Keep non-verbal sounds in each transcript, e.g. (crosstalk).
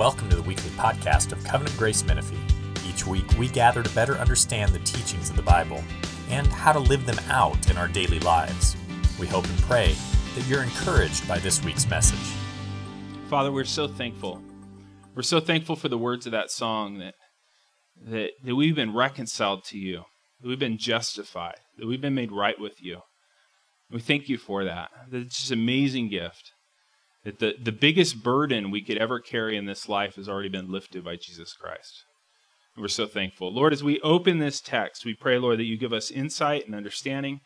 Welcome to the weekly podcast of Covenant Grace Menifee. Each week, we gather to better understand the teachings of the Bible and how to live them out in our daily lives. We hope and pray that you're encouraged by this week's message. Father, we're so thankful. We're so thankful for the words of that song that, that, that we've been reconciled to you, that we've been justified, that we've been made right with you. We thank you for that. That's just an amazing gift. That the, the biggest burden we could ever carry in this life has already been lifted by Jesus Christ. We're so thankful. Lord, as we open this text, we pray, Lord, that you give us insight and understanding.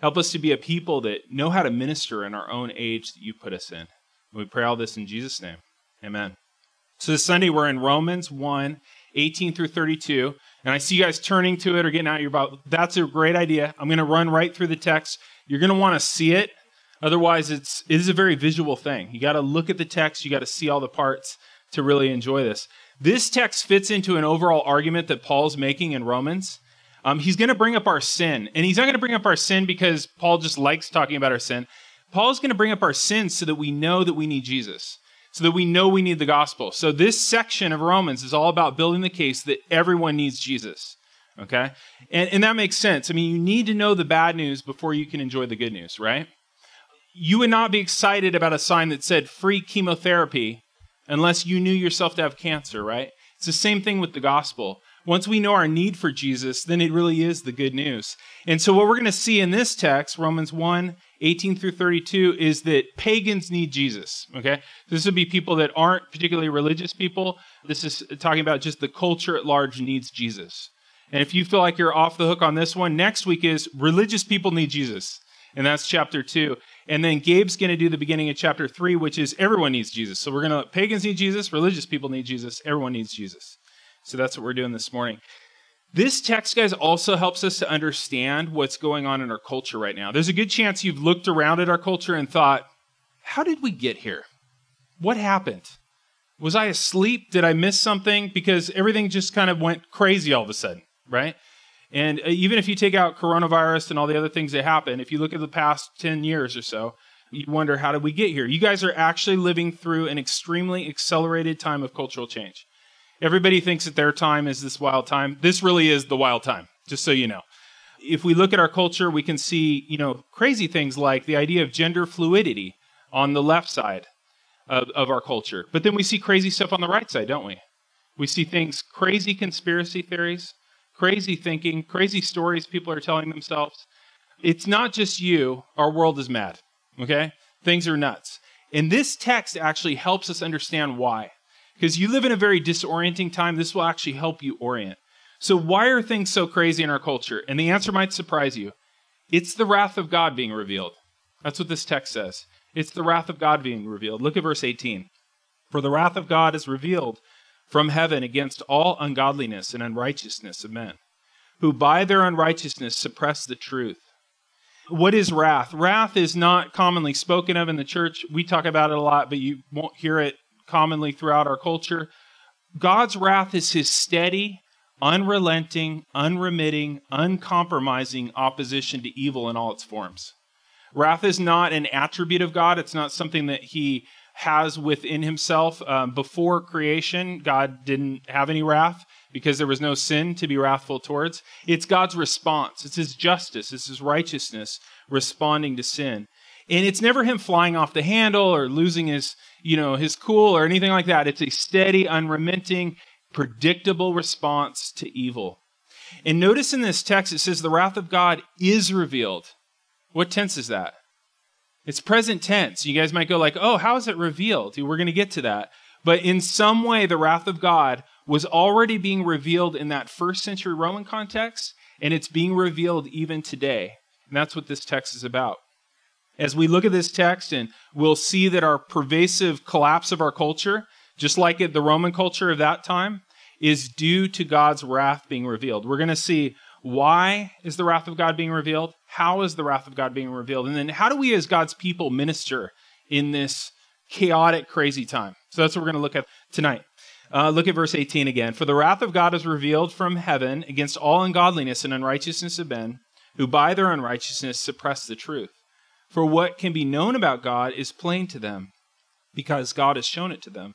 Help us to be a people that know how to minister in our own age that you put us in. And we pray all this in Jesus' name. Amen. So this Sunday, we're in Romans 1 18 through 32. And I see you guys turning to it or getting out your Bible. That's a great idea. I'm going to run right through the text. You're going to want to see it Otherwise, it's it is a very visual thing. You got to look at the text, you got to see all the parts to really enjoy this. This text fits into an overall argument that Paul's making in Romans. Um, he's going to bring up our sin, and he's not going to bring up our sin because Paul just likes talking about our sin. Paul's going to bring up our sins so that we know that we need Jesus, so that we know we need the gospel. So this section of Romans is all about building the case that everyone needs Jesus. Okay, and and that makes sense. I mean, you need to know the bad news before you can enjoy the good news, right? You would not be excited about a sign that said free chemotherapy unless you knew yourself to have cancer, right? It's the same thing with the gospel. Once we know our need for Jesus, then it really is the good news. And so, what we're going to see in this text, Romans 1 18 through 32, is that pagans need Jesus. Okay? This would be people that aren't particularly religious people. This is talking about just the culture at large needs Jesus. And if you feel like you're off the hook on this one, next week is religious people need Jesus. And that's chapter 2. And then Gabe's going to do the beginning of chapter three, which is everyone needs Jesus. So we're going to, pagans need Jesus, religious people need Jesus, everyone needs Jesus. So that's what we're doing this morning. This text, guys, also helps us to understand what's going on in our culture right now. There's a good chance you've looked around at our culture and thought, how did we get here? What happened? Was I asleep? Did I miss something? Because everything just kind of went crazy all of a sudden, right? And uh, even if you take out coronavirus and all the other things that happen, if you look at the past 10 years or so, you wonder how did we get here? You guys are actually living through an extremely accelerated time of cultural change. Everybody thinks that their time is this wild time. This really is the wild time, just so you know. If we look at our culture, we can see, you know, crazy things like the idea of gender fluidity on the left side of, of our culture. But then we see crazy stuff on the right side, don't we? We see things, crazy conspiracy theories, crazy thinking, crazy stories people are telling themselves. It's not just you, our world is mad, okay? Things are nuts. And this text actually helps us understand why. Because you live in a very disorienting time, this will actually help you orient. So, why are things so crazy in our culture? And the answer might surprise you it's the wrath of God being revealed. That's what this text says. It's the wrath of God being revealed. Look at verse 18. For the wrath of God is revealed from heaven against all ungodliness and unrighteousness of men, who by their unrighteousness suppress the truth. What is wrath? Wrath is not commonly spoken of in the church. We talk about it a lot, but you won't hear it commonly throughout our culture. God's wrath is his steady, unrelenting, unremitting, uncompromising opposition to evil in all its forms. Wrath is not an attribute of God. It's not something that he has within himself. Um, before creation, God didn't have any wrath because there was no sin to be wrathful towards. It's God's response, it's his justice, it's his righteousness responding to sin. And it's never him flying off the handle or losing his, you know, his cool or anything like that. It's a steady, unremitting, predictable response to evil. And notice in this text it says the wrath of God is revealed. What tense is that? It's present tense. You guys might go like, "Oh, how is it revealed?" We're going to get to that. But in some way the wrath of God was already being revealed in that first century Roman context, and it's being revealed even today. And that's what this text is about. As we look at this text, and we'll see that our pervasive collapse of our culture, just like the Roman culture of that time, is due to God's wrath being revealed. We're going to see why is the wrath of God being revealed? How is the wrath of God being revealed? And then how do we as God's people minister in this chaotic, crazy time? So that's what we're going to look at tonight. Uh, look at verse 18 again. For the wrath of God is revealed from heaven against all ungodliness and unrighteousness of men, who by their unrighteousness suppress the truth. For what can be known about God is plain to them, because God has shown it to them.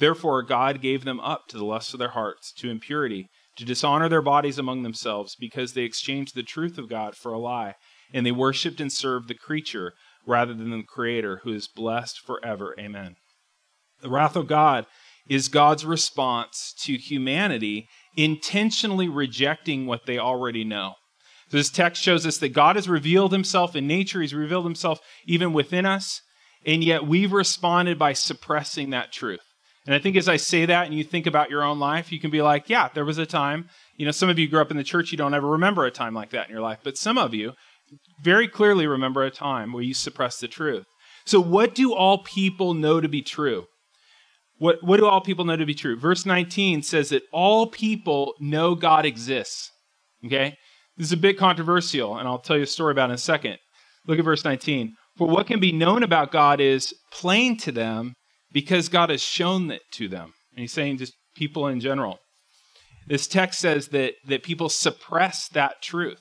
Therefore, God gave them up to the lusts of their hearts, to impurity, to dishonor their bodies among themselves, because they exchanged the truth of God for a lie, and they worshipped and served the creature rather than the Creator, who is blessed forever. Amen. The wrath of God is God's response to humanity intentionally rejecting what they already know. So this text shows us that God has revealed himself in nature, he's revealed himself even within us, and yet we've responded by suppressing that truth. And I think as I say that and you think about your own life, you can be like, yeah, there was a time. You know, some of you grew up in the church, you don't ever remember a time like that in your life. But some of you very clearly remember a time where you suppressed the truth. So, what do all people know to be true? What, what do all people know to be true? Verse 19 says that all people know God exists. Okay? This is a bit controversial, and I'll tell you a story about it in a second. Look at verse 19. For what can be known about God is plain to them because God has shown it to them. And he's saying just people in general. This text says that, that people suppress that truth.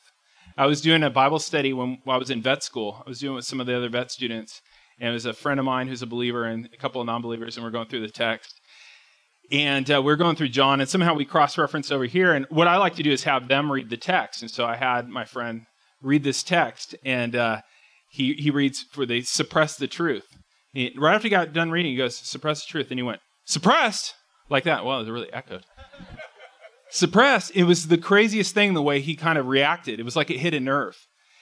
I was doing a Bible study when, when I was in vet school. I was doing it with some of the other vet students. And it was a friend of mine who's a believer and a couple of non believers, and we're going through the text. And uh, we're going through John, and somehow we cross reference over here. And what I like to do is have them read the text. And so I had my friend read this text, and uh, he, he reads, For they suppress the truth. He, right after he got done reading, he goes, suppress the truth. And he went, suppressed? Like that. Well, it really echoed. (laughs) suppressed. It was the craziest thing the way he kind of reacted. It was like it hit a nerve.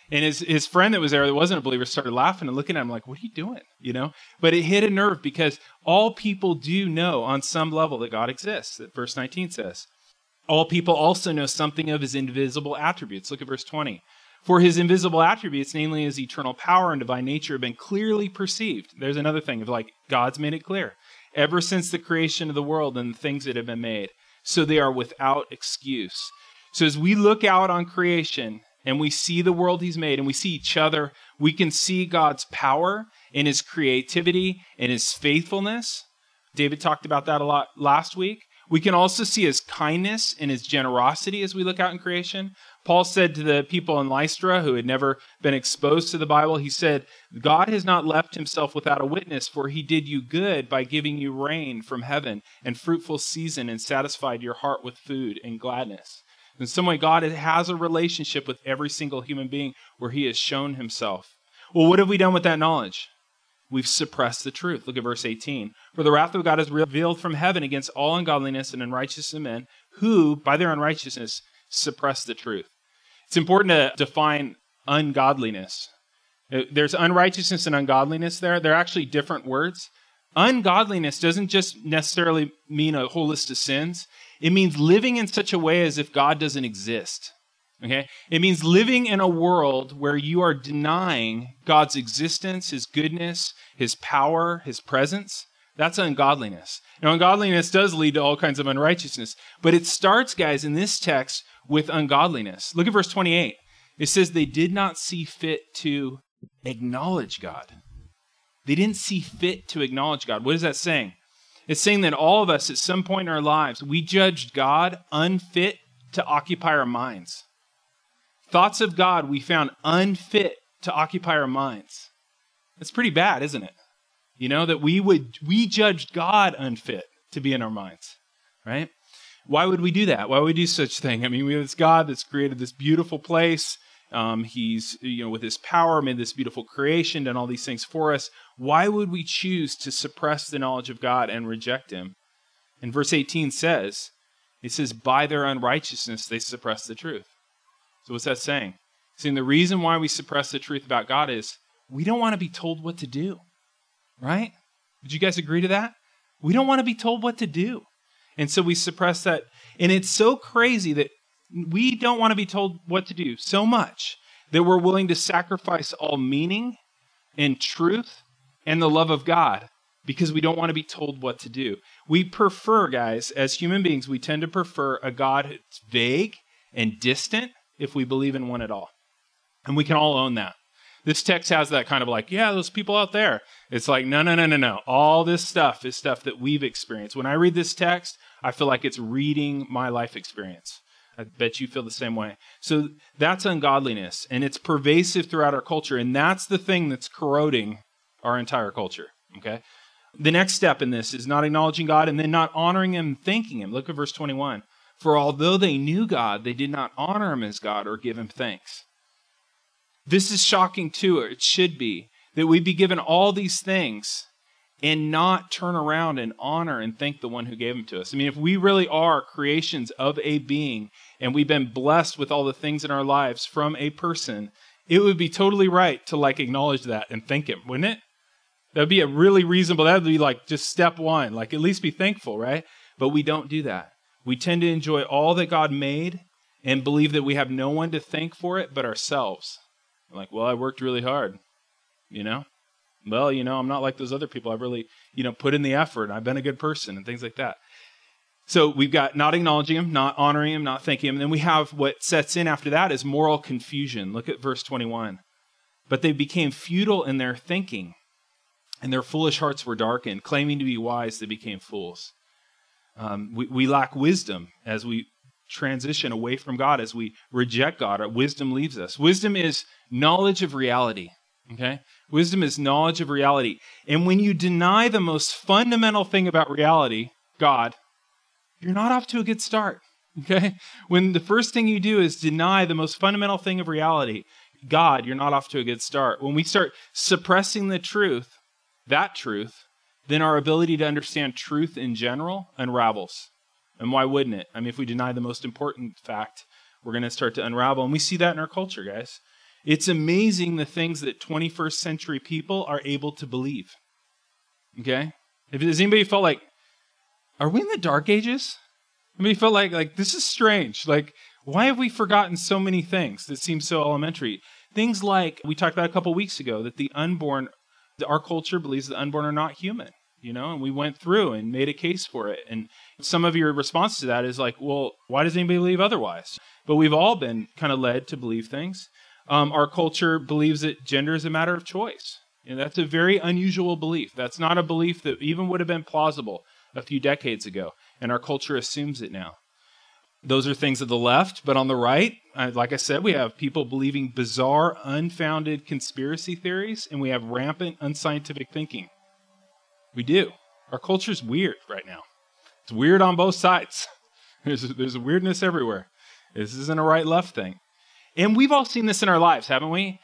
And his, his friend that was there that wasn't a believer started laughing and looking at him like, what are you doing? You know? But it hit a nerve because all people do know on some level that God exists, that verse 19 says. All people also know something of his invisible attributes. Look at verse 20. For his invisible attributes, namely his eternal power and divine nature, have been clearly perceived. There's another thing of like God's made it clear ever since the creation of the world and the things that have been made. So they are without excuse. So as we look out on creation and we see the world he's made and we see each other, we can see God's power in his creativity and his faithfulness. David talked about that a lot last week. We can also see his kindness and his generosity as we look out in creation. Paul said to the people in Lystra who had never been exposed to the Bible, he said, God has not left himself without a witness, for he did you good by giving you rain from heaven and fruitful season and satisfied your heart with food and gladness. In some way, God has a relationship with every single human being where he has shown himself. Well, what have we done with that knowledge? We've suppressed the truth. Look at verse 18. For the wrath of God is revealed from heaven against all ungodliness and unrighteousness of men who, by their unrighteousness, suppress the truth. It's important to define ungodliness. Uh, there's unrighteousness and ungodliness there. They're actually different words. Ungodliness doesn't just necessarily mean a whole list of sins, it means living in such a way as if God doesn't exist. Okay? It means living in a world where you are denying God's existence, His goodness, His power, His presence. That's ungodliness. Now, ungodliness does lead to all kinds of unrighteousness, but it starts, guys, in this text with ungodliness. Look at verse 28. It says they did not see fit to acknowledge God. They didn't see fit to acknowledge God. What is that saying? It's saying that all of us at some point in our lives, we judged God unfit to occupy our minds. Thoughts of God we found unfit to occupy our minds. That's pretty bad, isn't it? You know, that we would we judged God unfit to be in our minds, right? why would we do that? Why would we do such thing? I mean, we have this God that's created this beautiful place. Um, he's, you know, with his power made this beautiful creation, done all these things for us. Why would we choose to suppress the knowledge of God and reject him? And verse 18 says, it says, by their unrighteousness they suppress the truth. So what's that saying? saying the reason why we suppress the truth about God is we don't want to be told what to do. Right? Would you guys agree to that? We don't want to be told what to do. And so we suppress that. And it's so crazy that we don't want to be told what to do so much that we're willing to sacrifice all meaning and truth and the love of God because we don't want to be told what to do. We prefer, guys, as human beings, we tend to prefer a God that's vague and distant if we believe in one at all. And we can all own that. This text has that kind of like, yeah, those people out there. It's like, no, no, no, no, no. All this stuff is stuff that we've experienced. When I read this text, I feel like it's reading my life experience. I bet you feel the same way. So that's ungodliness, and it's pervasive throughout our culture, and that's the thing that's corroding our entire culture. Okay? The next step in this is not acknowledging God and then not honoring Him, thanking Him. Look at verse 21. For although they knew God, they did not honor Him as God or give Him thanks. This is shocking too, or it should be, that we be given all these things and not turn around and honor and thank the one who gave them to us. I mean, if we really are creations of a being and we've been blessed with all the things in our lives from a person, it would be totally right to like acknowledge that and thank him, wouldn't it? That would be a really reasonable, that would be like just step one, like at least be thankful, right? But we don't do that. We tend to enjoy all that God made and believe that we have no one to thank for it but ourselves. like, well, I worked really hard, you know? Well, you know, I'm not like those other people. I've really, you know, put in the effort. I've been a good person and things like that. So we've got not acknowledging him, not honoring him, not thanking him. And then we have what sets in after that is moral confusion. Look at verse 21. But they became futile in their thinking, and their foolish hearts were darkened. Claiming to be wise, they became fools. Um, we, we lack wisdom as we transition away from God, as we reject God. Our wisdom leaves us. Wisdom is knowledge of reality. Okay? Wisdom is knowledge of reality. And when you deny the most fundamental thing about reality, God, you're not off to a good start. Okay? When the first thing you do is deny the most fundamental thing of reality, God, you're not off to a good start. When we start suppressing the truth, that truth, then our ability to understand truth in general unravels. And why wouldn't it? I mean, if we deny the most important fact, we're going to start to unravel. And we see that in our culture, guys. It's amazing the things that 21st century people are able to believe. Okay? If, has anybody felt like, are we in the dark ages? I mean, felt like like this is strange. Like, why have we forgotten so many things that seem so elementary? Things like we talked about a couple weeks ago that the unborn, our culture believes the unborn are not human. You know, and we went through and made a case for it. And some of your response to that is like, well, why does anybody believe otherwise? But we've all been kind of led to believe things. Um, our culture believes that gender is a matter of choice. And that's a very unusual belief. That's not a belief that even would have been plausible a few decades ago, and our culture assumes it now. Those are things of the left, but on the right, like I said, we have people believing bizarre, unfounded conspiracy theories, and we have rampant unscientific thinking. We do. Our culture's weird right now. It's weird on both sides. (laughs) There's, there's a weirdness everywhere. This isn't a right left thing. And we've all seen this in our lives, haven't we?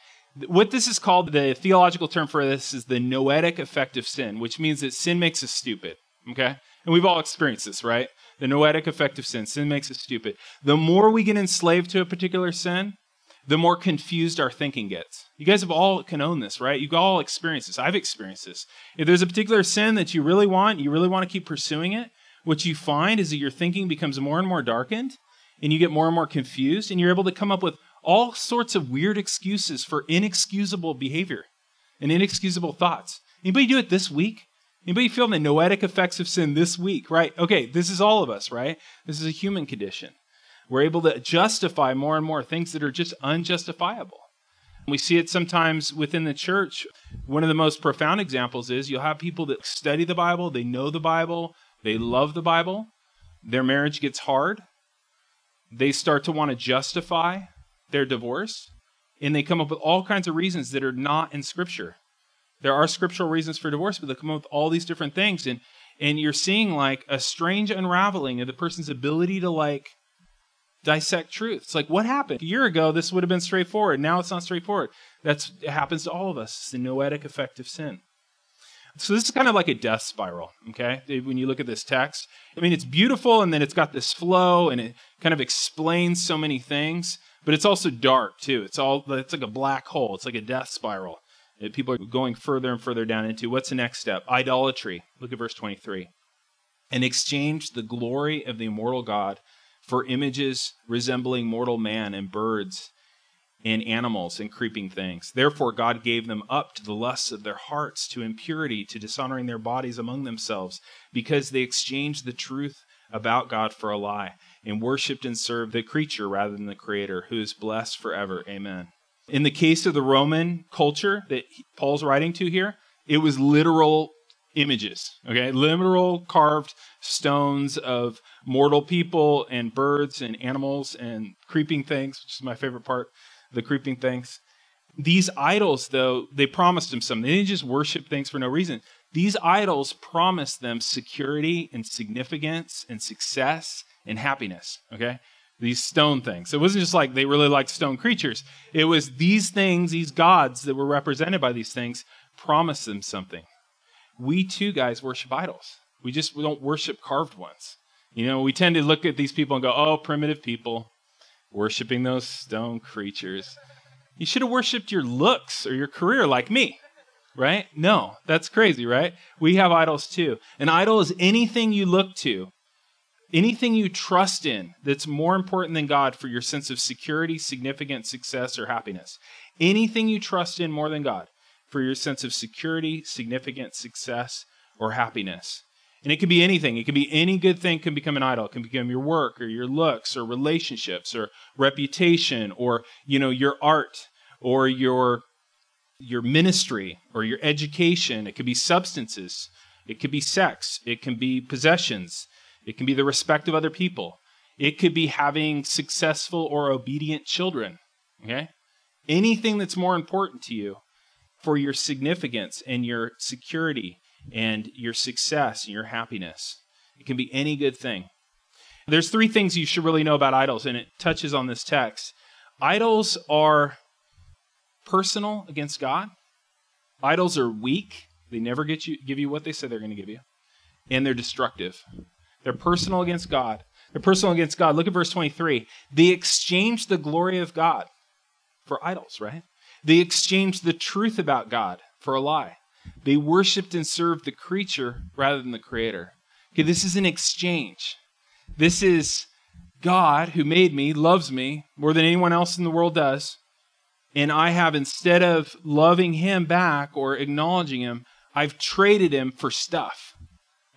What this is called, the theological term for this is the noetic effect of sin, which means that sin makes us stupid. Okay? And we've all experienced this, right? The noetic effect of sin. Sin makes us stupid. The more we get enslaved to a particular sin, the more confused our thinking gets. You guys have all can own this, right? You've all experienced this. I've experienced this. If there's a particular sin that you really want, you really want to keep pursuing it, what you find is that your thinking becomes more and more darkened and you get more and more confused and you're able to come up with all sorts of weird excuses for inexcusable behavior and inexcusable thoughts. Anybody do it this week? Anybody feel the noetic effects of sin this week, right? Okay, this is all of us, right? This is a human condition. We're able to justify more and more things that are just unjustifiable. We see it sometimes within the church. One of the most profound examples is you'll have people that study the Bible, they know the Bible, they love the Bible, their marriage gets hard, they start to want to justify their divorce, and they come up with all kinds of reasons that are not in Scripture there are scriptural reasons for divorce, but they come up with all these different things. And and you're seeing like a strange unraveling of the person's ability to like dissect truth. It's like, what happened? A year ago, this would have been straightforward. Now it's not straightforward. That's it happens to all of us. It's the noetic effect of sin. So this is kind of like a death spiral, okay? When you look at this text, I mean, it's beautiful, and then it's got this flow, and it kind of explains so many things. But it's also dark too. It's all it's like a black hole. It's like a death spiral people are going further and further down into. What's the next step? Idolatry. Look at verse 23. And exchange the glory of the immortal God for images resembling mortal man and birds and animals and creeping things. Therefore, God gave them up to the lusts of their hearts, to impurity, to dishonoring their bodies among themselves, because they exchanged the truth about God for a lie, and worshiped and served the creature rather than the Creator, who is blessed forever. Amen. In the case of the Roman culture that Paul's writing to here, it was literal images, okay? Literal carved stones of mortal people and birds and animals and creeping things, which is my favorite part the creeping things. These idols, though, they promised them something. They didn't just worship things for no reason. These idols promised them security and significance and success and happiness. Okay? These stone things. It wasn't just like they really liked stone creatures. It was these things, these gods that were represented by these things, promised them something. We too, guys, worship idols. We just we don't worship carved ones. You know, we tend to look at these people and go, oh, primitive people worshiping those stone creatures. You should have worshiped your looks or your career like me, right? No, that's crazy, right? We have idols too. An idol is anything you look to, anything you trust in that's more important than God for your sense of security, significance, success, or happiness. Anything you trust in more than God for your sense of security, significance, success, or happiness. And it can be anything. It can be any good thing can become an idol. It can become your work or your looks or relationships or reputation or, you know, your art or your your ministry or your education. It could be substances. It could be sex. It can be possessions. It can be the respect of other people. It could be having successful or obedient children. Okay? Anything that's more important to you for your significance and your security and your success and your happiness. It can be any good thing. There's three things you should really know about idols, and it touches on this text. Idols are personal against God. Idols are weak. They never get you give you what they say they're going to give you. And they're destructive. They're personal against God. They're personal against God. Look at verse 23. They exchanged the glory of God for idols, right? They exchanged the truth about God for a lie. They worshiped and served the creature rather than the creator. Okay, this is an exchange. This is God who made me, loves me more than anyone else in the world does. And I have, instead of loving him back or acknowledging him, I've traded him for stuff.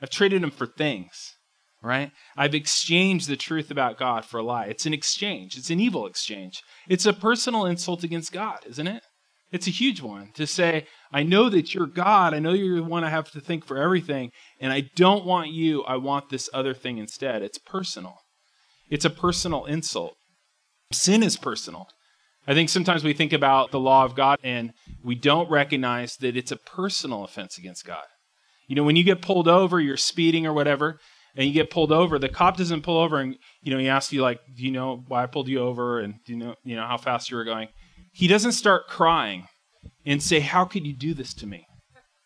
I've traded him for things, right? I've exchanged the truth about God for a lie. It's an exchange, it's an evil exchange. It's a personal insult against God, isn't it? It's a huge one to say, I know that you're God. I know you're the one I have to think for everything. And I don't want you. I want this other thing instead. It's personal. It's a personal insult. Sin is personal. I think sometimes we think about the law of God and we don't recognize that it's a personal offense against God. You know, when you get pulled over, you're speeding or whatever, and you get pulled over, the cop doesn't pull over and, you know, he asks you, like, do you know why I pulled you over? And do you know, you know, how fast you were going? He doesn't start crying and say, How could you do this to me?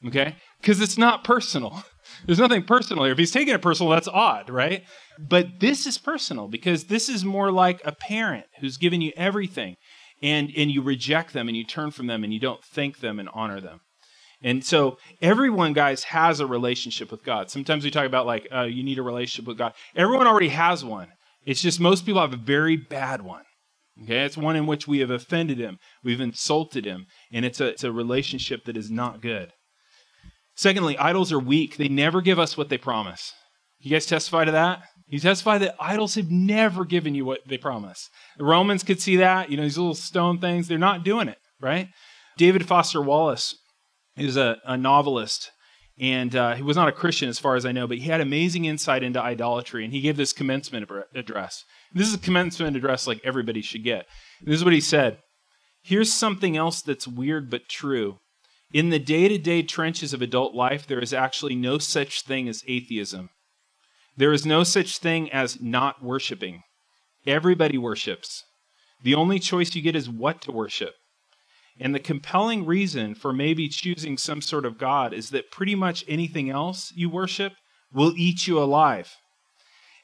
Okay? Because it's not personal. (laughs) There's nothing personal here. If he's taking it personal, that's odd, right? But this is personal because this is more like a parent who's given you everything and, and you reject them and you turn from them and you don't thank them and honor them. And so everyone, guys, has a relationship with God. Sometimes we talk about like, uh, you need a relationship with God. Everyone already has one. It's just most people have a very bad one. Okay, it's one in which we have offended him, we've insulted him, and it's a, it's a relationship that is not good. Secondly, idols are weak. They never give us what they promise. You guys testify to that? You testify that idols have never given you what they promise. The Romans could see that, you know, these little stone things, they're not doing it, right? David Foster Wallace is a, a novelist, and uh, he was not a Christian as far as I know, but he had amazing insight into idolatry, and he gave this commencement address. This is a commencement address like everybody should get. This is what he said Here's something else that's weird but true. In the day to day trenches of adult life, there is actually no such thing as atheism. There is no such thing as not worshiping. Everybody worships. The only choice you get is what to worship. And the compelling reason for maybe choosing some sort of God is that pretty much anything else you worship will eat you alive.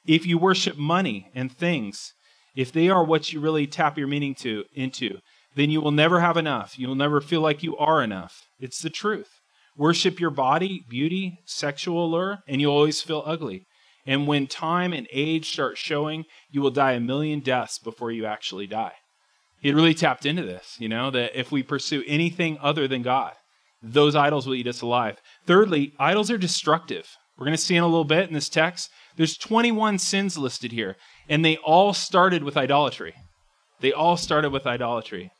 If you worship money and things, if they are what you really tap your meaning to into, then you will never have enough. You will never feel like you are enough. It's the truth. Worship your body, beauty, sexual allure, and you'll always feel ugly. And when time and age start showing, you will die a million deaths before you actually die. He really tapped into this, you know, that if we pursue anything other than God, those idols will eat us alive. Thirdly, idols are destructive. We're going to see in a little bit in this text. There's 21 sins listed here, and they all started with idolatry. They all started with idolatry.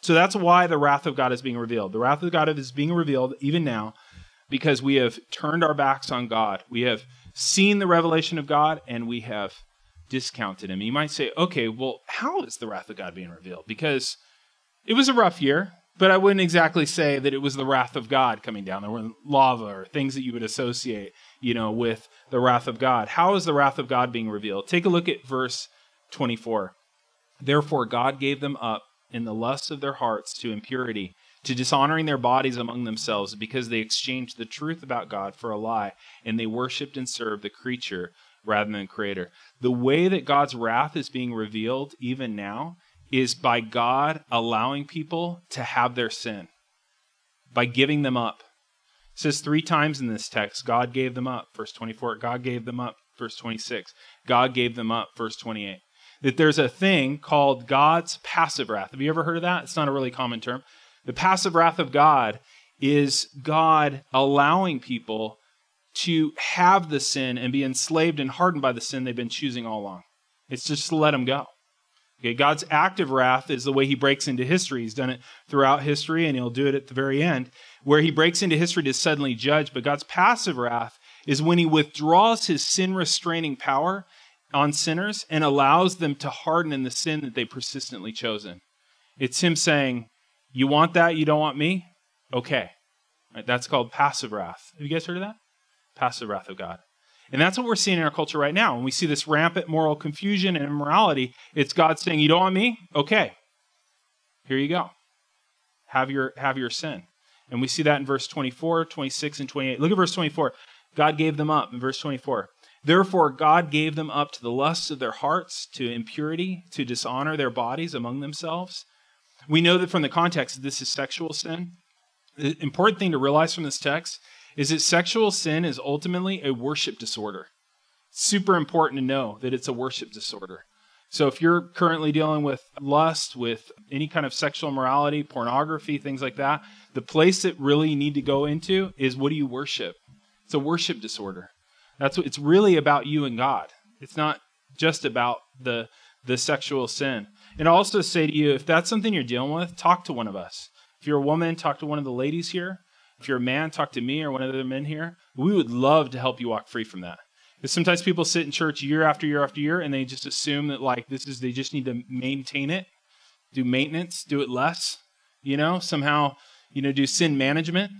So that's why the wrath of God is being revealed. The wrath of God is being revealed even now because we have turned our backs on God. We have seen the revelation of God and we have discounted him. You might say, okay, well, how is the wrath of God being revealed? Because it was a rough year, but I wouldn't exactly say that it was the wrath of God coming down. There were lava or things that you would associate, you know, with the wrath of God. How is the wrath of God being revealed? Take a look at verse 24. Therefore, God gave them up in the lusts of their hearts to impurity to dishonoring their bodies among themselves because they exchanged the truth about God for a lie and they worshiped and served the creature rather than creator. The way that God's wrath is being revealed even now is by God allowing people to have their sin, by giving them up. It says three times in this text God gave them up, verse 24. God gave them up, verse 26. God gave them up, verse 28. That there's a thing called God's passive wrath. Have you ever heard of that? It's not a really common term. The passive wrath of God is God allowing people to have the sin and be enslaved and hardened by the sin they've been choosing all along. It's just to let them go. Okay, God's active wrath is the way he breaks into history. He's done it throughout history and he'll do it at the very end, where he breaks into history to suddenly judge. But God's passive wrath is when he withdraws his sin restraining power on sinners and allows them to harden in the sin that they persistently chosen. It's him saying, you want that? You don't want me? Okay. Right, that's called passive wrath. Have you guys heard of that? Passive wrath of God. And that's what we're seeing in our culture right now. When we see this rampant moral confusion and immorality, it's God saying, You don't want me? Okay. Here you go. Have your have your sin. And we see that in verse 24, 26, and 28. Look at verse 24. God gave them up in verse 24. Therefore, God gave them up to the lusts of their hearts, to impurity, to dishonor their bodies among themselves. We know that from the context this is sexual sin. The important thing to realize from this text is that sexual sin is ultimately a worship disorder. super important to know that it's a worship disorder. So if you're currently dealing with lust, with any kind of sexual morality, pornography, things like that, the place that really you need to go into is what do you worship? It's a worship disorder. That's what it's really about you and God. It's not just about the the sexual sin. And I'll also say to you, if that's something you're dealing with, talk to one of us. If you're a woman, talk to one of the ladies here. If you're a man, talk to me or one of the men here. We would love to help you walk free from that. Because sometimes people sit in church year after year after year and they just assume that like this is they just need to maintain it, do maintenance, do it less, you know, somehow, you know, do sin management.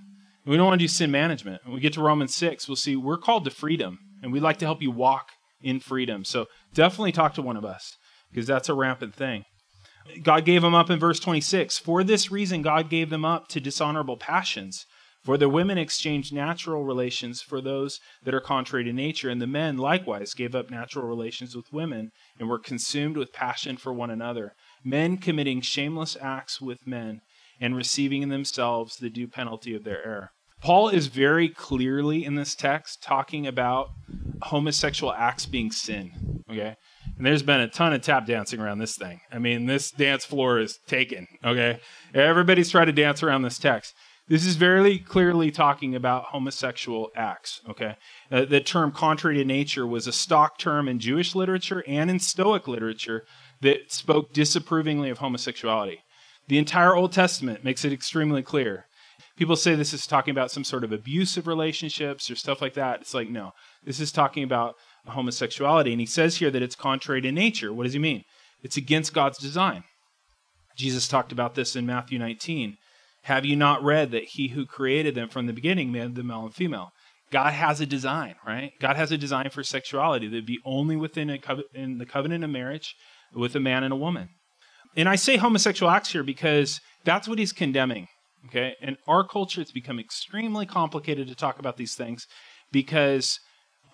We don't want to do sin management. When we get to Romans 6, we'll see we're called to freedom and we'd like to help you walk in freedom. So definitely talk to one of us because that's a rampant thing. God gave them up in verse 26. For this reason, God gave them up to dishonorable passions. For the women exchanged natural relations for those that are contrary to nature, and the men likewise gave up natural relations with women and were consumed with passion for one another, men committing shameless acts with men and receiving in themselves the due penalty of their error. Paul is very clearly in this text talking about homosexual acts being sin. Okay? And there's been a ton of tap dancing around this thing. I mean, this dance floor is taken, okay? Everybody's trying to dance around this text. This is very clearly talking about homosexual acts, okay? Uh, the term contrary to nature was a stock term in Jewish literature and in Stoic literature that spoke disapprovingly of homosexuality. The entire Old Testament makes it extremely clear. People say this is talking about some sort of abusive relationships or stuff like that. It's like, no, this is talking about homosexuality. And he says here that it's contrary to nature. What does he mean? It's against God's design. Jesus talked about this in Matthew 19. Have you not read that he who created them from the beginning made them male and female? God has a design, right? God has a design for sexuality that be only within co- in the covenant of marriage with a man and a woman. And I say homosexual acts here because that's what he's condemning. Okay. In our culture, it's become extremely complicated to talk about these things because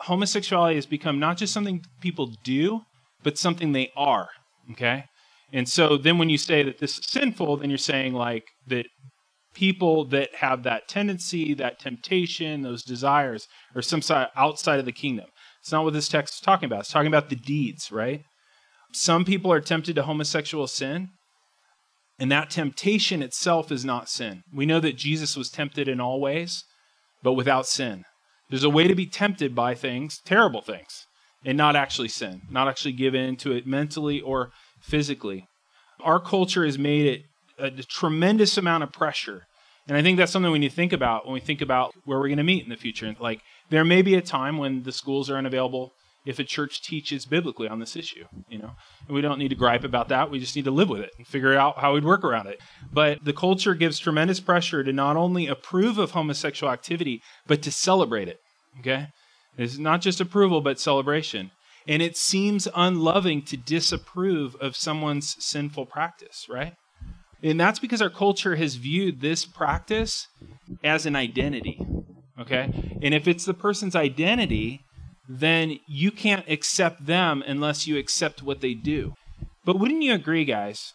homosexuality has become not just something people do, but something they are. Okay? And so then when you say that this is sinful, then you're saying like that people that have that tendency, that temptation, those desires are some side outside of the kingdom. It's not what this text is talking about. It's talking about the deeds, right? Some people are tempted to homosexual sin. And that temptation itself is not sin. We know that Jesus was tempted in all ways, but without sin. There's a way to be tempted by things, terrible things, and not actually sin, not actually give in to it mentally or physically. Our culture has made it a, a tremendous amount of pressure. And I think that's something we need to think about when we think about where we're going to meet in the future. Like, there may be a time when the schools are unavailable if a church teaches biblically on this issue, you know. And we don't need to gripe about that. We just need to live with it and figure out how we'd work around it. But the culture gives tremendous pressure to not only approve of homosexual activity, but to celebrate it. Okay? It's not just approval, but celebration. And it seems unloving to disapprove of someone's sinful practice, right? And that's because our culture has viewed this practice as an identity. Okay? And if it's the person's identity, then you can't accept them unless you accept what they do. But wouldn't you agree, guys,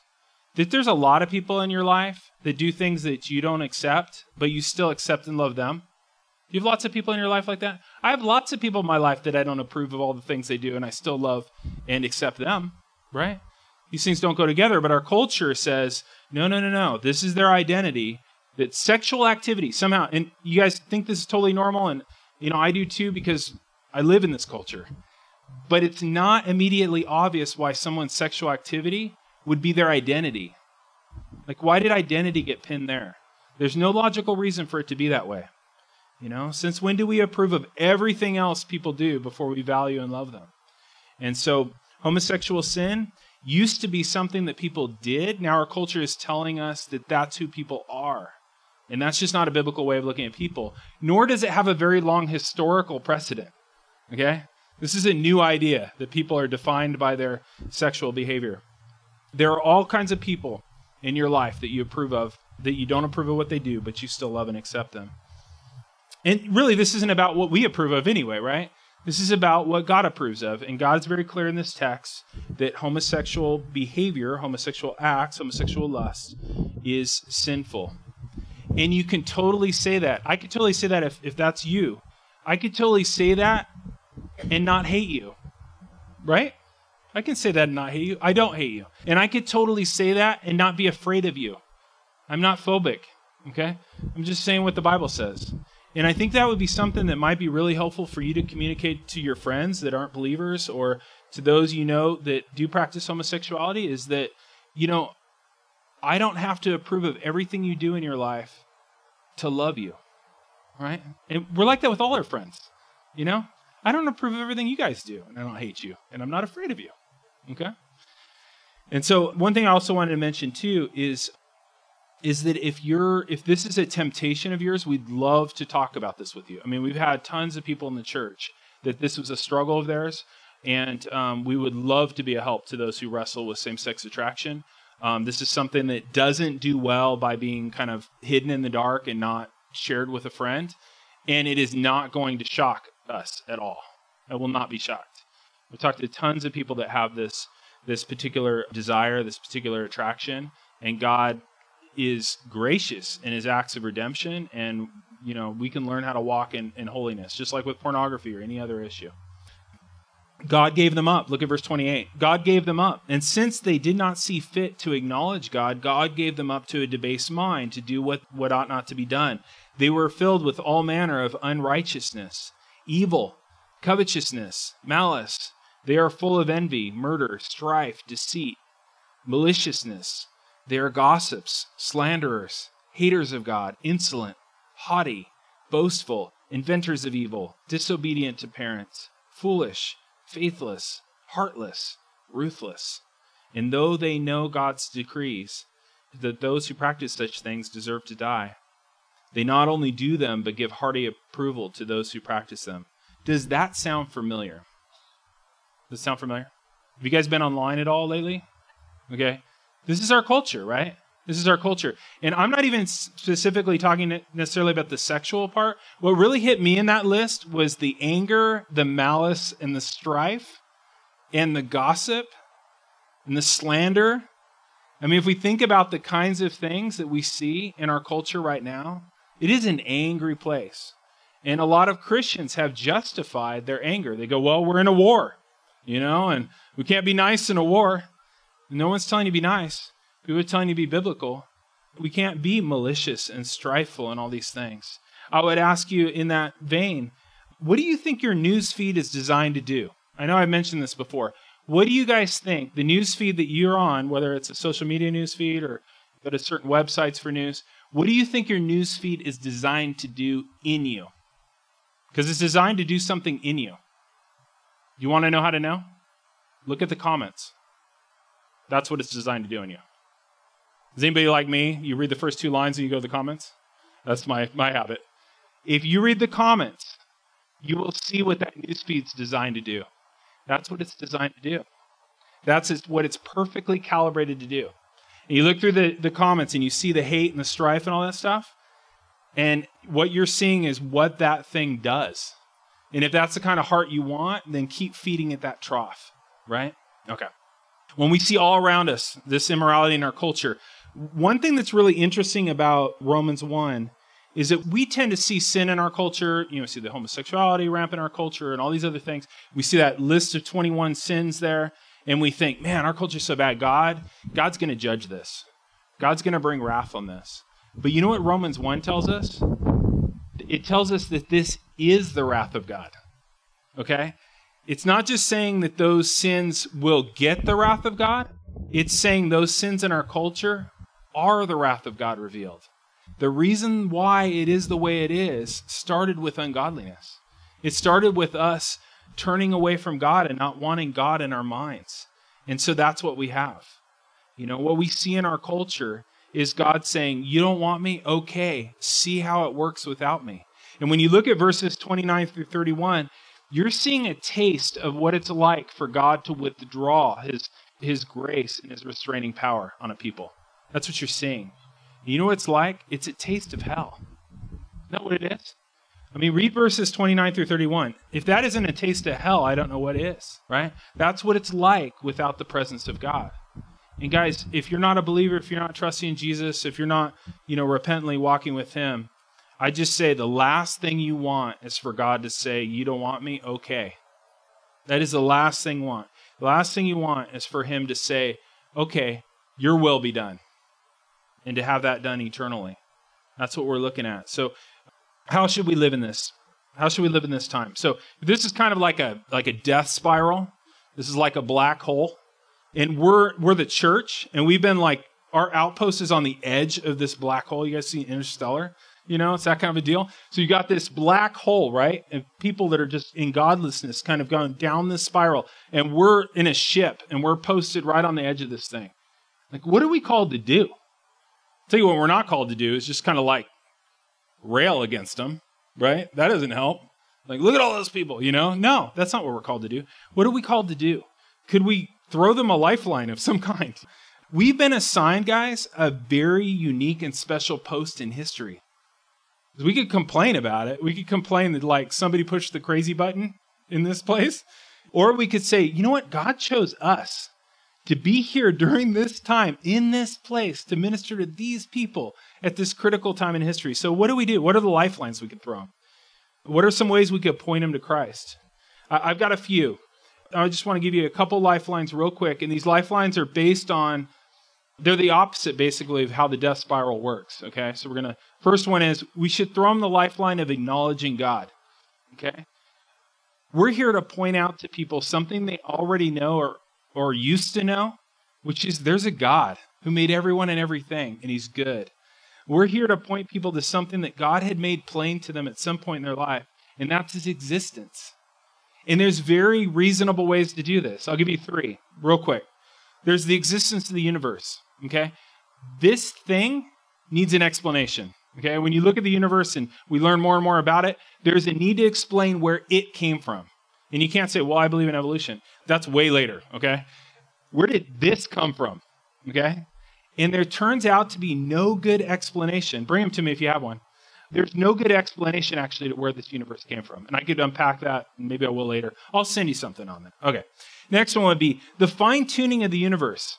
that there's a lot of people in your life that do things that you don't accept, but you still accept and love them? You have lots of people in your life like that? I have lots of people in my life that I don't approve of all the things they do, and I still love and accept them, right? These things don't go together, but our culture says, no, no, no, no. This is their identity. That sexual activity somehow, and you guys think this is totally normal, and you know I do too because I live in this culture. But it's not immediately obvious why someone's sexual activity would be their identity. Like, why did identity get pinned there? There's no logical reason for it to be that way. You know, since when do we approve of everything else people do before we value and love them? And so, homosexual sin used to be something that people did. Now, our culture is telling us that that's who people are. And that's just not a biblical way of looking at people, nor does it have a very long historical precedent. Okay? This is a new idea that people are defined by their sexual behavior. There are all kinds of people in your life that you approve of, that you don't approve of what they do, but you still love and accept them. And really, this isn't about what we approve of anyway, right? This is about what God approves of. And God's very clear in this text that homosexual behavior, homosexual acts, homosexual lust is sinful. And you can totally say that. I could totally say that if, if that's you. I could totally say that and not hate you. Right? I can say that and not hate you. I don't hate you. And I could totally say that and not be afraid of you. I'm not phobic. Okay? I'm just saying what the Bible says. And I think that would be something that might be really helpful for you to communicate to your friends that aren't believers or to those you know that do practice homosexuality is that, you know, I don't have to approve of everything you do in your life to love you. Right? And we're like that with all our friends. You know? I don't approve of everything you guys do, and I don't hate you, and I'm not afraid of you. Okay? And so one thing I also wanted to mention too is is that if you're if this is a temptation of yours, we'd love to talk about this with you. I mean, we've had tons of people in the church that this was a struggle of theirs, and um, we would love to be a help to those who wrestle with same-sex attraction. Um, this is something that doesn't do well by being kind of hidden in the dark and not shared with a friend, and it is not going to shock us at all. I will not be shocked. We've talked to tons of people that have this this particular desire, this particular attraction, and God is gracious in his acts of redemption and you know we can learn how to walk in, in holiness just like with pornography or any other issue. God gave them up. Look at verse 28 god gave them up. And since they did not see fit to acknowledge god god gave them up to a debased mind to do what, what ought not to be done. They were filled with all manner of unrighteousness evil covetousness malice. They are full of envy murder strife deceit maliciousness they are gossips, slanderers, haters of God, insolent, haughty, boastful, inventors of evil, disobedient to parents, foolish, faithless, heartless, ruthless. And though they know God's decrees, that those who practice such things deserve to die, they not only do them, but give hearty approval to those who practice them. Does that sound familiar? Does it sound familiar? Have you guys been online at all lately? Okay. This is our culture, right? This is our culture. And I'm not even specifically talking necessarily about the sexual part. What really hit me in that list was the anger, the malice, and the strife, and the gossip, and the slander. I mean, if we think about the kinds of things that we see in our culture right now, it is an angry place. And a lot of Christians have justified their anger. They go, well, we're in a war, you know, and we can't be nice in a war. No one's telling you to be nice. People are telling you to be biblical. We can't be malicious and strifeful and all these things. I would ask you in that vein, what do you think your news feed is designed to do? I know I mentioned this before. What do you guys think the news feed that you're on, whether it's a social media news feed or go to certain websites for news, what do you think your news feed is designed to do in you? Because it's designed to do something in you. You want to know how to know? Look at the comments. That's what it's designed to do in you. Is anybody like me? You read the first two lines and you go to the comments? That's my, my habit. If you read the comments, you will see what that newsfeed's designed to do. That's what it's designed to do. That's what it's perfectly calibrated to do. And you look through the, the comments and you see the hate and the strife and all that stuff. And what you're seeing is what that thing does. And if that's the kind of heart you want, then keep feeding it that trough, right? Okay. When we see all around us this immorality in our culture, one thing that's really interesting about Romans 1 is that we tend to see sin in our culture. You know, see the homosexuality rampant in our culture and all these other things. We see that list of 21 sins there, and we think, man, our culture's so bad. God, God's going to judge this. God's going to bring wrath on this. But you know what Romans 1 tells us? It tells us that this is the wrath of God. Okay? It's not just saying that those sins will get the wrath of God, it's saying those sins in our culture are the wrath of God revealed. The reason why it is the way it is started with ungodliness. It started with us turning away from God and not wanting God in our minds. And so that's what we have. You know, what we see in our culture is God saying, You don't want me? Okay, see how it works without me. And when you look at verses 29 through 31, you're seeing a taste of what it's like for God to withdraw his, his grace and his restraining power on a people. That's what you're seeing. You know what it's like? It's a taste of hell. Isn't that what it is? I mean, read verses 29 through 31. If that isn't a taste of hell, I don't know what is, right? That's what it's like without the presence of God. And guys, if you're not a believer, if you're not trusting in Jesus, if you're not, you know, repentantly walking with him, I just say the last thing you want is for God to say, You don't want me? Okay. That is the last thing you want. The last thing you want is for him to say, Okay, your will be done and to have that done eternally. That's what we're looking at. So, how should we live in this? How should we live in this time? So, this is kind of like a like a death spiral. This is like a black hole, and we're we're the church, and we've been like our outpost is on the edge of this black hole. You guys see Interstellar? You know, it's that kind of a deal. So you got this black hole, right? And people that are just in godlessness kind of going down this spiral. And we're in a ship and we're posted right on the edge of this thing. Like, what are we called to do? tell you what we're not called to do is just kind of like rail against them, right? That doesn't help. Like, look at all those people, you know? No, that's not what we're called to do. What are we called to do? Could we throw them a lifeline of some (laughs) kind? We've been assigned, guys, a very unique and special post in history. We could complain about it. We could complain that, like, somebody pushed the crazy button in this place. Or we could say, you know what? God chose us to be here during this time, in this place, to minister to these people at this critical time in history. So, what do we do? What are the lifelines we could throw them? What are some ways we could point them to Christ? I've got a few. I just want to give you a couple lifelines real quick. And these lifelines are based on, they're the opposite basically of how the death spiral works. Okay. So, we're to, first one is we should throw them the lifeline of acknowledging God. Okay. We're here to point out to people something they already know or or used to know, which is there's a God who made everyone and everything, and He's good. We're here to point people to something that God had made plain to them at some point in their life, and that's His existence. And there's very reasonable ways to do this. I'll give you three real quick. There's the existence of the universe, okay? This thing needs an explanation. Okay, when you look at the universe and we learn more and more about it, there's a need to explain where it came from. And you can't say, well, I believe in evolution. That's way later, okay? Where did this come from? Okay? And there turns out to be no good explanation. Bring them to me if you have one. There's no good explanation actually to where this universe came from. And I could unpack that, and maybe I will later. I'll send you something on that. Okay. Next one would be the fine tuning of the universe.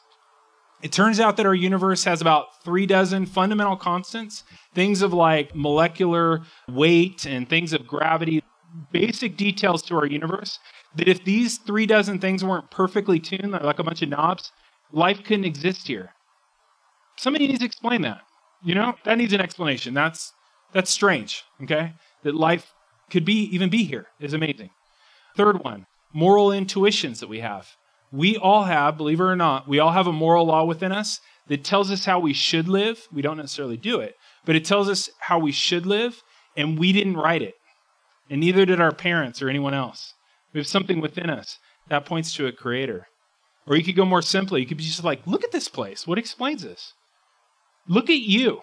It turns out that our universe has about three dozen fundamental constants, things of like molecular weight and things of gravity basic details to our universe that if these three dozen things weren't perfectly tuned, like a bunch of knobs, life couldn't exist here. somebody needs to explain that. You know, that needs an explanation. That's that's strange, okay? That life could be even be here is amazing. Third one, moral intuitions that we have. We all have, believe it or not, we all have a moral law within us that tells us how we should live. We don't necessarily do it, but it tells us how we should live, and we didn't write it. And neither did our parents or anyone else. We have something within us that points to a creator. Or you could go more simply. You could be just like, look at this place. What explains this? Look at you.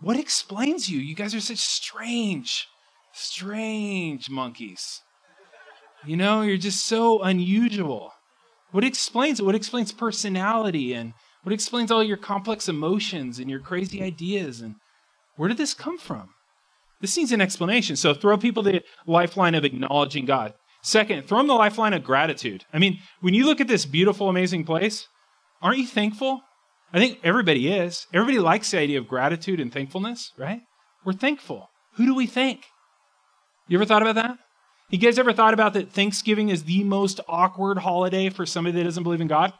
What explains you? You guys are such strange, strange monkeys. You know, you're just so unusual. What explains it? What explains personality and what explains all your complex emotions and your crazy ideas? And where did this come from? This needs an explanation. So throw people the lifeline of acknowledging God. Second, throw them the lifeline of gratitude. I mean, when you look at this beautiful, amazing place, aren't you thankful? I think everybody is. Everybody likes the idea of gratitude and thankfulness, right? We're thankful. Who do we thank? You ever thought about that? You guys ever thought about that Thanksgiving is the most awkward holiday for somebody that doesn't believe in God?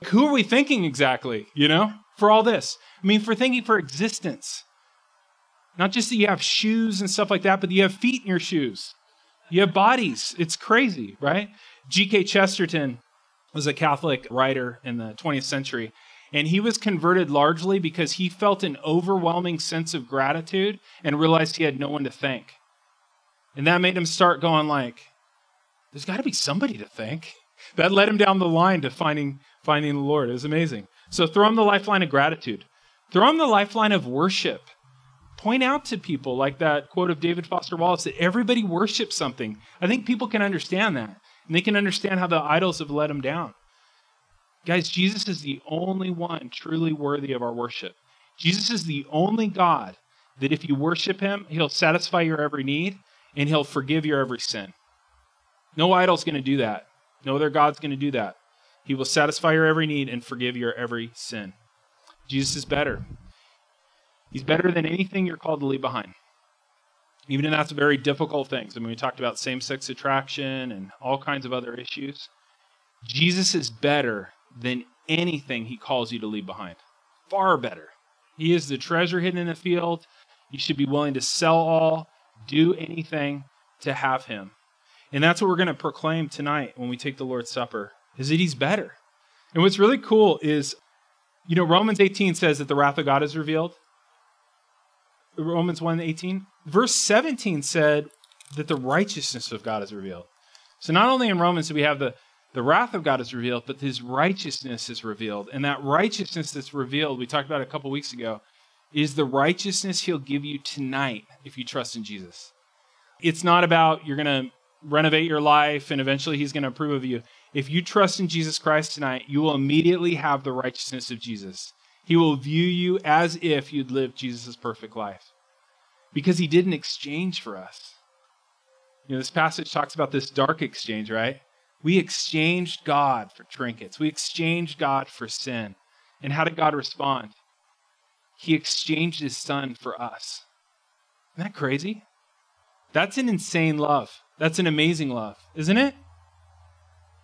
Like, Who are we thinking exactly, you know, for all this? I mean, for thinking for existence. Not just that you have shoes and stuff like that, but you have feet in your shoes. You have bodies. It's crazy, right? G.K. Chesterton was a Catholic writer in the 20th century, and he was converted largely because he felt an overwhelming sense of gratitude and realized he had no one to thank. And that made him start going like, there's got to be somebody to thank. That led him down the line to finding finding the Lord. It was amazing. So throw him the lifeline of gratitude. Throw him the lifeline of worship. Point out to people, like that quote of David Foster Wallace, that everybody worships something. I think people can understand that. And they can understand how the idols have let them down. Guys, Jesus is the only one truly worthy of our worship. Jesus is the only God that if you worship him, he'll satisfy your every need and he'll forgive your every sin. No idol's going to do that. No other God's going to do that. He will satisfy your every need and forgive your every sin. Jesus is better. He's better than anything you're called to leave behind. Even if that's very difficult things. I mean, we talked about same sex attraction and all kinds of other issues. Jesus is better than anything he calls you to leave behind. Far better. He is the treasure hidden in the field. You should be willing to sell all, do anything to have him. And that's what we're going to proclaim tonight when we take the Lord's Supper, is that he's better. And what's really cool is, you know, Romans 18 says that the wrath of God is revealed. Romans 1 18. Verse 17 said that the righteousness of God is revealed. So not only in Romans do we have the, the wrath of God is revealed, but his righteousness is revealed. And that righteousness that's revealed, we talked about a couple weeks ago, is the righteousness he'll give you tonight if you trust in Jesus. It's not about you're going to renovate your life and eventually he's going to approve of you. If you trust in Jesus Christ tonight, you will immediately have the righteousness of Jesus. He will view you as if you'd lived Jesus' perfect life because he did an exchange for us. You know, this passage talks about this dark exchange, right? We exchanged God for trinkets, we exchanged God for sin. And how did God respond? He exchanged his son for us. Isn't that crazy? That's an insane love. That's an amazing love, isn't it?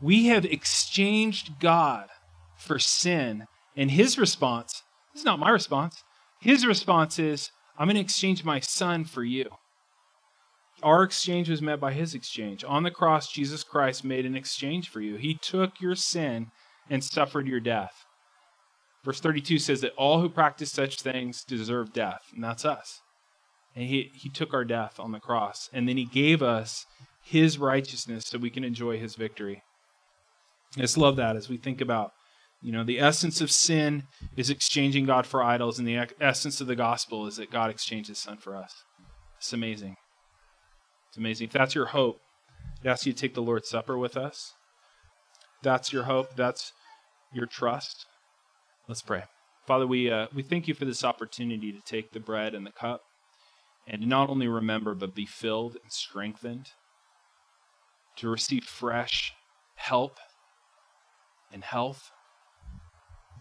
We have exchanged God for sin and his response, this is not my response. His response is, I'm going to exchange my son for you. Our exchange was met by his exchange. On the cross, Jesus Christ made an exchange for you. He took your sin and suffered your death. Verse 32 says that all who practice such things deserve death, and that's us. And he, he took our death on the cross, and then he gave us his righteousness so we can enjoy his victory. I just love that as we think about you know, the essence of sin is exchanging God for idols, and the essence of the gospel is that God exchanged his son for us. It's amazing. It's amazing. If that's your hope, I ask you to take the Lord's Supper with us. That's your hope. That's your trust. Let's pray. Father, we, uh, we thank you for this opportunity to take the bread and the cup and not only remember, but be filled and strengthened, to receive fresh help and health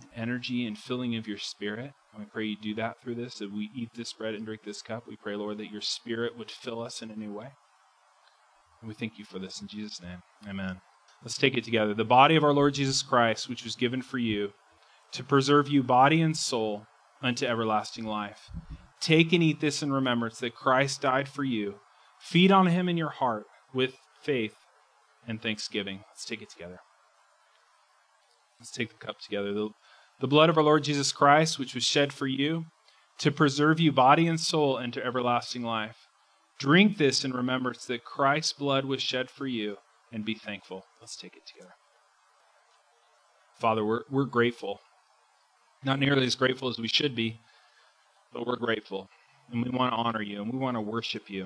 and energy and filling of your spirit. And we pray you do that through this, that we eat this bread and drink this cup. We pray, Lord, that your spirit would fill us in a new way. And we thank you for this in Jesus' name. Amen. Let's take it together. The body of our Lord Jesus Christ, which was given for you, to preserve you body and soul unto everlasting life. Take and eat this in remembrance that Christ died for you. Feed on him in your heart with faith and thanksgiving. Let's take it together. Let's take the cup together. The, the blood of our Lord Jesus Christ, which was shed for you, to preserve you body and soul into everlasting life. Drink this in remembrance that Christ's blood was shed for you, and be thankful. Let's take it together. Father, we're, we're grateful. Not nearly as grateful as we should be, but we're grateful. And we want to honor you, and we want to worship you.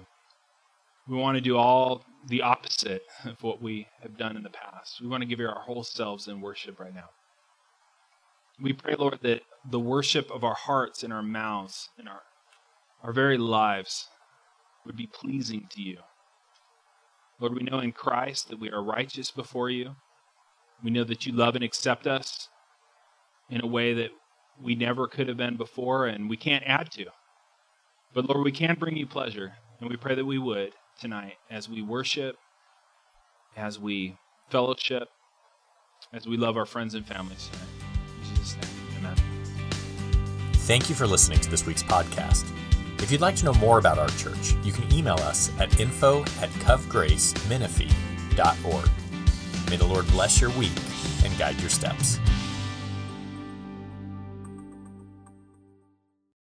We want to do all the opposite of what we have done in the past. We want to give you our whole selves in worship right now. We pray, Lord, that the worship of our hearts and our mouths and our, our very lives would be pleasing to you. Lord, we know in Christ that we are righteous before you. We know that you love and accept us in a way that we never could have been before and we can't add to. But Lord, we can bring you pleasure, and we pray that we would tonight as we worship, as we fellowship, as we love our friends and families tonight. In Jesus' name, amen. Thank you for listening to this week's podcast. If you'd like to know more about our church, you can email us at info at covgracemenifee.org. May the Lord bless your week and guide your steps.